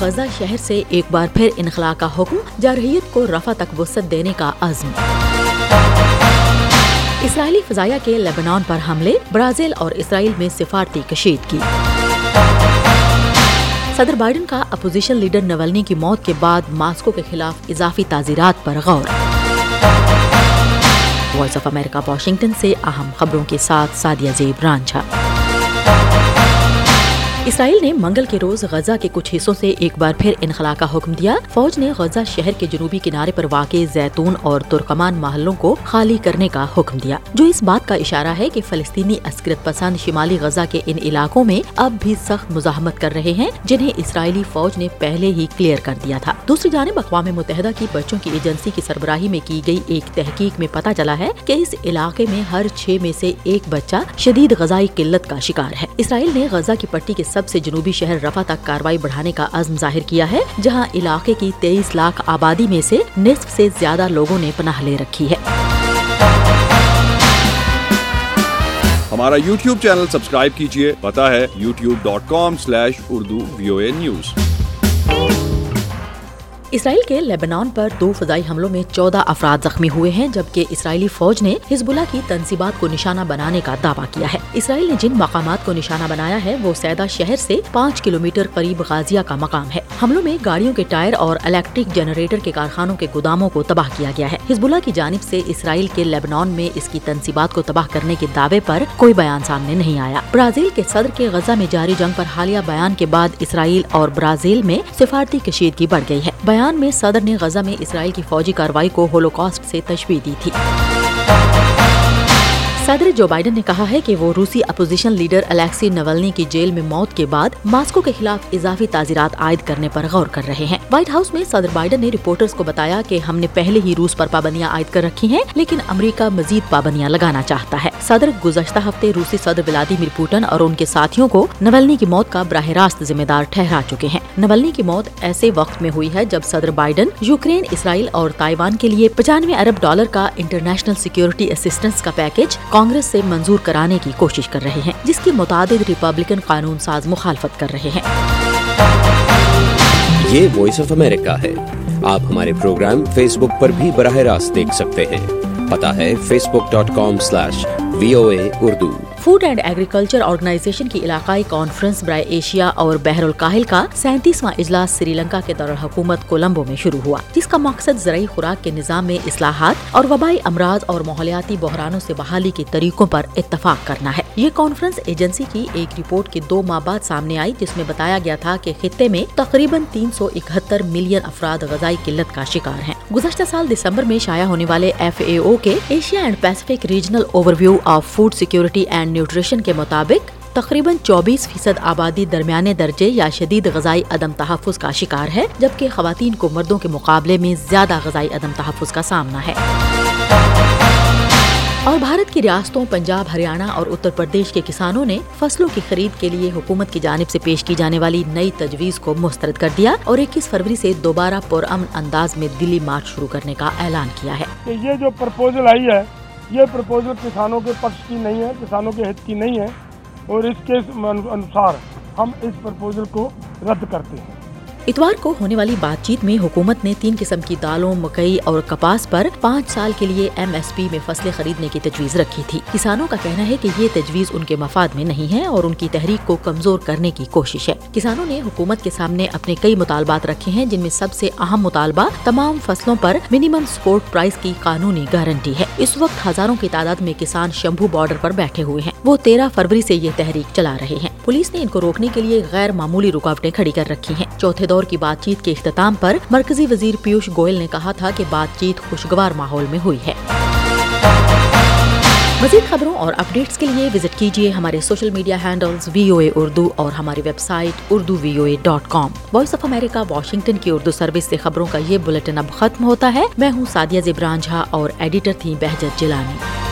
غزہ شہر سے ایک بار پھر انخلا کا حکم، جارحیت کو رفع تک وسط دینے کا عزم۔ اسرائیلی فضائیہ کے لیبنان پر حملے، برازیل اور اسرائیل میں سفارتی کشیدگی صدر بائیڈن کا اپوزیشن لیڈر نولنی کی موت کے بعد ماسکو کے خلاف اضافی تعزیرات پر غور۔ وائس آف امریکہ، واشنگٹن سے اہم خبروں کے ساتھ سادیہ زیب رانجھا اسرائیل نے منگل کے روز غزہ کے کچھ حصوں سے ایک بار پھر انخلا کا حکم دیا۔ فوج نے غزہ شہر کے جنوبی کنارے پر واقع زیتون اور ترکمان محلوں کو خالی کرنے کا حکم دیا۔ جو اس بات کا اشارہ ہے کہ فلسطینی عسکرت پسند شمالی غزہ کے ان علاقوں میں اب بھی سخت مزاحمت کر رہے ہیں، جنہیں اسرائیلی فوج نے پہلے ہی کلیئر کر دیا تھا۔ دوسری جانب، اقوام متحدہ کی بچوں کی ایجنسی کی سربراہی میں کی گئی ایک تحقیق میں پتہ چلا ہے کہ اس علاقے میں ہر چھ میں سے ایک بچہ شدید غذائی قلت کا شکار ہے۔ اسرائیل نے غزہ کی پٹی کے سب سے جنوبی شہر رفا تک کاروائی بڑھانے کا عزم ظاہر کیا ہے، جہاں علاقے کی تیئیس لاکھ آبادی میں سے نصف سے زیادہ لوگوں نے پناہ لے رکھی ہے۔ ہمارا یوٹیوب چینل سبسکرائب کیجیے پتا ہے YouTube dot com slash Urdu V O A news. Israel کے لیبنان پر دو فضائی حملوں میں چودہ افراد زخمی ہوئے ہیں، جبکہ اسرائیلی فوج نے حزب اللہ کی تنصیبات کو نشانہ بنانے کا دعویٰ کیا ہے۔ اسرائیل نے جن مقامات کو نشانہ بنایا ہے، وہ سیدہ شہر سے پانچ کلومیٹر قریب غازیہ کا مقام ہے۔ حملوں میں گاڑیوں کے ٹائر اور الیکٹرک جنریٹر کے کارخانوں کے گوداموں کو تباہ کیا گیا ہے۔ حزب اللہ کی جانب سے اسرائیل کے لیبنان میں اس کی تنصیبات کو تباہ کرنے کے دعوے پر کوئی بیان سامنے نہیں آیا۔ برازیل کے صدر کے غزہ میں جاری جنگ پر حالیہ بیان کے بعد اسرائیل اور برازیل میں سفارتی کشیدگی بڑھ گئی ہے۔ بیان بیان میں صدر نے غزہ میں اسرائیل کی فوجی کارروائی کو ہولوکاسٹ سے تشبیح دی تھی۔ صدر جو بائیڈن نے کہا ہے کہ وہ روسی اپوزیشن لیڈر الیکسی نولنی کی جیل میں موت کے بعد ماسکو کے خلاف اضافی تعزیرات عائد کرنے پر غور کر رہے ہیں۔ وائٹ ہاؤس میں صدر بائیڈن نے رپورٹرز کو بتایا کہ ہم نے پہلے ہی روس پر پابندیاں عائد کر رکھی ہیں، لیکن امریکہ مزید پابندیاں لگانا چاہتا ہے۔ صدر گزشتہ ہفتے روسی صدر ولادیمیر پوٹن اور ان کے ساتھیوں کو نولنی کی موت کا براہ راست ذمہ دار ٹھہرا چکے ہیں۔ نولنی کی موت ایسے وقت میں ہوئی ہے جب صدر بائیڈن یوکرین، اسرائیل اور تائیوان کے لیے پچانوے ارب ڈالر کا انٹرنیشنل سیکیورٹی اسسٹنس کا پیکج کانگریس سے منظور کرانے کی کوشش کر رہے ہیں، جس کی متعدد ریپبلکن قانون ساز مخالفت کر رہے ہیں۔ یہ وائس آف امریکہ ہے۔ آپ ہمارے پروگرام فیس بک پر بھی براہ راست دیکھ سکتے ہیں۔ پتا ہے Facebook dot com slash V O A Urdu food and agriculture organisation کی علاقائی کانفرنس برائے ایشیا اور بحر الکاہل کا سینتیسواں اجلاس سری لنکا کے دارالحکومت کولمبو میں شروع ہوا، جس کا مقصد زرعی خوراک کے نظام میں اصلاحات اور وبائی امراض اور ماحولیاتی بحرانوں سے بحالی کے طریقوں پر اتفاق کرنا ہے۔ یہ کانفرنس ایجنسی کی ایک رپورٹ کے دو ماہ بعد سامنے آئی، جس میں بتایا گیا تھا کہ خطے میں تقریباً تین سو اکہتر ملین افراد غذائی قلت کا شکار ہیں۔ گزشتہ سال دسمبر میں شائع ہونے والے ایف اے او کے Asia and Pacific regional overview of food security and nutrition کے مطابق تقریباً چوبیس فیصد آبادی درمیانے درجے یا شدید غذائی عدم تحفظ کا شکار ہے، جبکہ خواتین کو مردوں کے مقابلے میں زیادہ غذائی عدم تحفظ کا سامنا ہے۔ اور بھارت کی ریاستوں پنجاب، ہریانہ اور اتر پردیش کے کسانوں نے فصلوں کی خرید کے لیے حکومت کی جانب سے پیش کی جانے والی نئی تجویز کو مسترد کر دیا اور اکیس فروری سے دوبارہ پرامن انداز میں دلی مارچ شروع کرنے کا اعلان کیا ہے۔ یہ جو پرپوزل آئی ہے یہ پرپوزل کسانوں کے پکش کی نہیں ہے، کسانوں کے ہت کی نہیں ہے اور اس کے انوسار ہم اس پرپوزل کو رد کرتے ہیں۔ اتوار کو ہونے والی بات چیت میں حکومت نے تین قسم کی دالوں، مکئی اور کپاس پر پانچ سال کے لیے ایم ایس پی میں فصلیں خریدنے کی تجویز رکھی تھی۔ کسانوں کا کہنا ہے کہ یہ تجویز ان کے مفاد میں نہیں ہے اور ان کی تحریک کو کمزور کرنے کی کوشش ہے۔ کسانوں نے حکومت کے سامنے اپنے کئی مطالبات رکھے ہیں، جن میں سب سے اہم مطالبہ تمام فصلوں پر منیمم سپورٹ پرائز کی قانونی گارنٹی ہے۔ اس وقت ہزاروں کی تعداد میں کسان شمبھو بارڈر پر بیٹھے ہوئے ہیں۔ وہ تیرہ فروری سے یہ تحریک چلا رہے ہیں۔ پولیس نے ان کو روکنے کے لیے غیر معمولی رکاوٹیں کھڑی کر رکھی ہیں۔ چوتھے دور کی بات چیت کے اختتام پر مرکزی وزیر پیوش گوئل نے کہا تھا کہ بات چیت خوشگوار ماحول میں ہوئی ہے۔ مزید خبروں اور اپڈیٹس کے لیے وزٹ کیجیے ہمارے social media handles V O A Urdu اور ہماری website Urdu V O A dot com. Voice of America, Washington کی اردو سروس سے خبروں کا یہ بلٹن اب ختم ہوتا ہے۔ میں ہوں سادیہ زبران جھا اور ایڈیٹر تھی بہجت جلانی